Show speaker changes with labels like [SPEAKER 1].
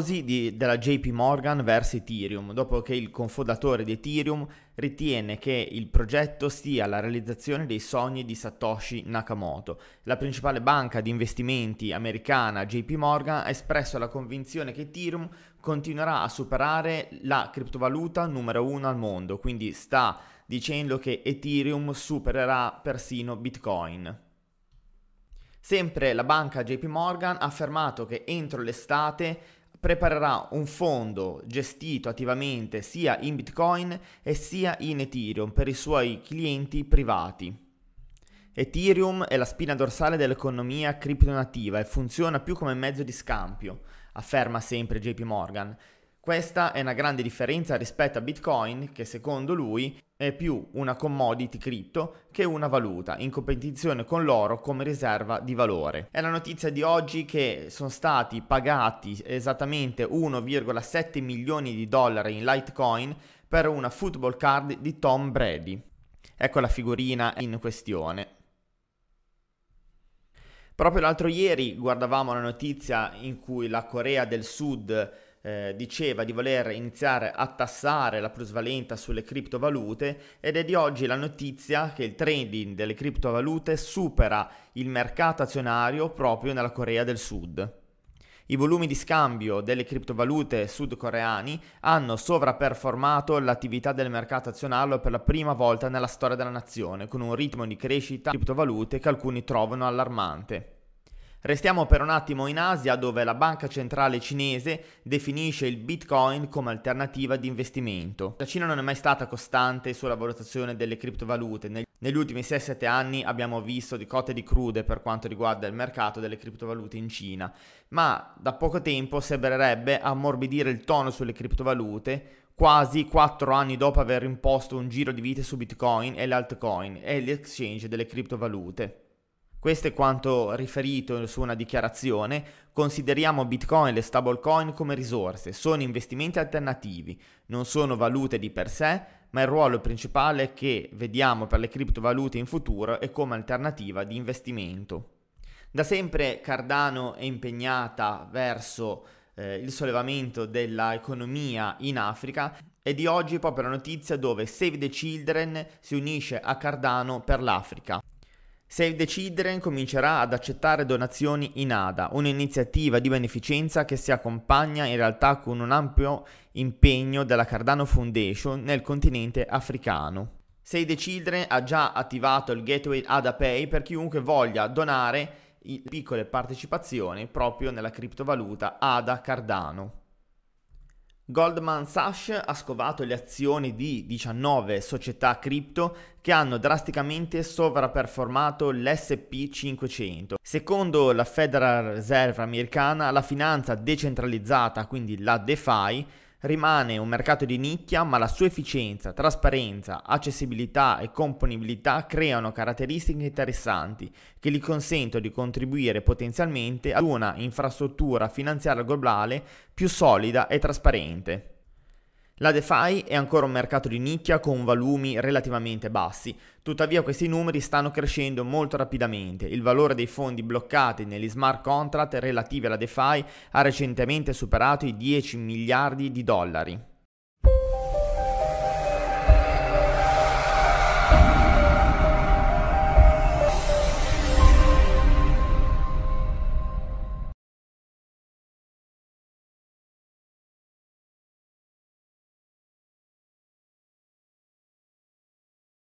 [SPEAKER 1] di, della JP Morgan verso Ethereum, dopo che il confondatore di Ethereum ritiene che il progetto stia alla realizzazione dei sogni di Satoshi Nakamoto. La principale banca di investimenti americana JP Morgan ha espresso la convinzione che Ethereum continuerà a superare la criptovaluta numero uno al mondo, quindi sta dicendo che Ethereum supererà persino Bitcoin. Sempre la banca JP Morgan ha affermato che entro l'estate preparerà un fondo gestito attivamente sia in Bitcoin e sia in Ethereum per i suoi clienti privati. Ethereum è la spina dorsale dell'economia criptonativa e funziona più come mezzo di scambio, afferma sempre JP Morgan. Questa è una grande differenza rispetto a Bitcoin, che secondo lui è più una commodity cripto che una valuta, in competizione con l'oro come riserva di valore. È la notizia di oggi che sono stati pagati esattamente 1,7 milioni di dollari in Litecoin per una football card di Tom Brady. Ecco la figurina in questione. Proprio l'altro ieri guardavamo la notizia in cui la Corea del Sud eh, diceva di voler iniziare a tassare la plusvalenza sulle criptovalute ed è di oggi la notizia che il trading delle criptovalute supera il mercato azionario proprio nella Corea del Sud. I volumi di scambio delle criptovalute sudcoreani hanno sovraperformato l'attività del mercato azionario per la prima volta nella storia della nazione, con un ritmo di crescita di criptovalute che alcuni trovano allarmante. Restiamo per un attimo in Asia dove la banca centrale cinese definisce il Bitcoin come alternativa di investimento. La Cina non è mai stata costante sulla valutazione delle criptovalute. Negli ultimi 6-7 anni abbiamo visto di cote di crude per quanto riguarda il mercato delle criptovalute in Cina, ma da poco tempo sembrerebbe ammorbidire il tono sulle criptovalute quasi 4 anni dopo aver imposto un giro di vite su Bitcoin e le altcoin e l'exchange delle criptovalute. Questo è quanto riferito su una dichiarazione. Consideriamo Bitcoin e le stablecoin come risorse, sono investimenti alternativi, non sono valute di per sé, ma il ruolo principale che vediamo per le criptovalute in futuro è come alternativa di investimento. Da sempre Cardano è impegnata verso eh, il sollevamento dell'economia in Africa e di oggi proprio la notizia dove Save the Children si unisce a Cardano per l'Africa. Save the Children comincerà ad accettare donazioni in ADA, un'iniziativa di beneficenza che si accompagna in realtà con un ampio impegno della Cardano Foundation nel continente africano. Save the Children ha già attivato il gateway ADA Pay per chiunque voglia donare piccole partecipazioni proprio nella criptovaluta ADA Cardano. Goldman Sachs ha scovato le azioni di 19 società cripto che hanno drasticamente sovraperformato l'SP 500. Secondo la Federal Reserve americana, la finanza decentralizzata, quindi la DeFi, rimane un mercato di nicchia, ma la sua efficienza, trasparenza, accessibilità e componibilità creano caratteristiche interessanti che gli consentono di contribuire potenzialmente ad una infrastruttura finanziaria globale più solida e trasparente. La DeFi è ancora un mercato di nicchia con volumi relativamente bassi, tuttavia questi numeri stanno crescendo molto rapidamente. Il valore dei fondi bloccati negli smart contract relativi alla DeFi ha recentemente superato i 10 miliardi di dollari.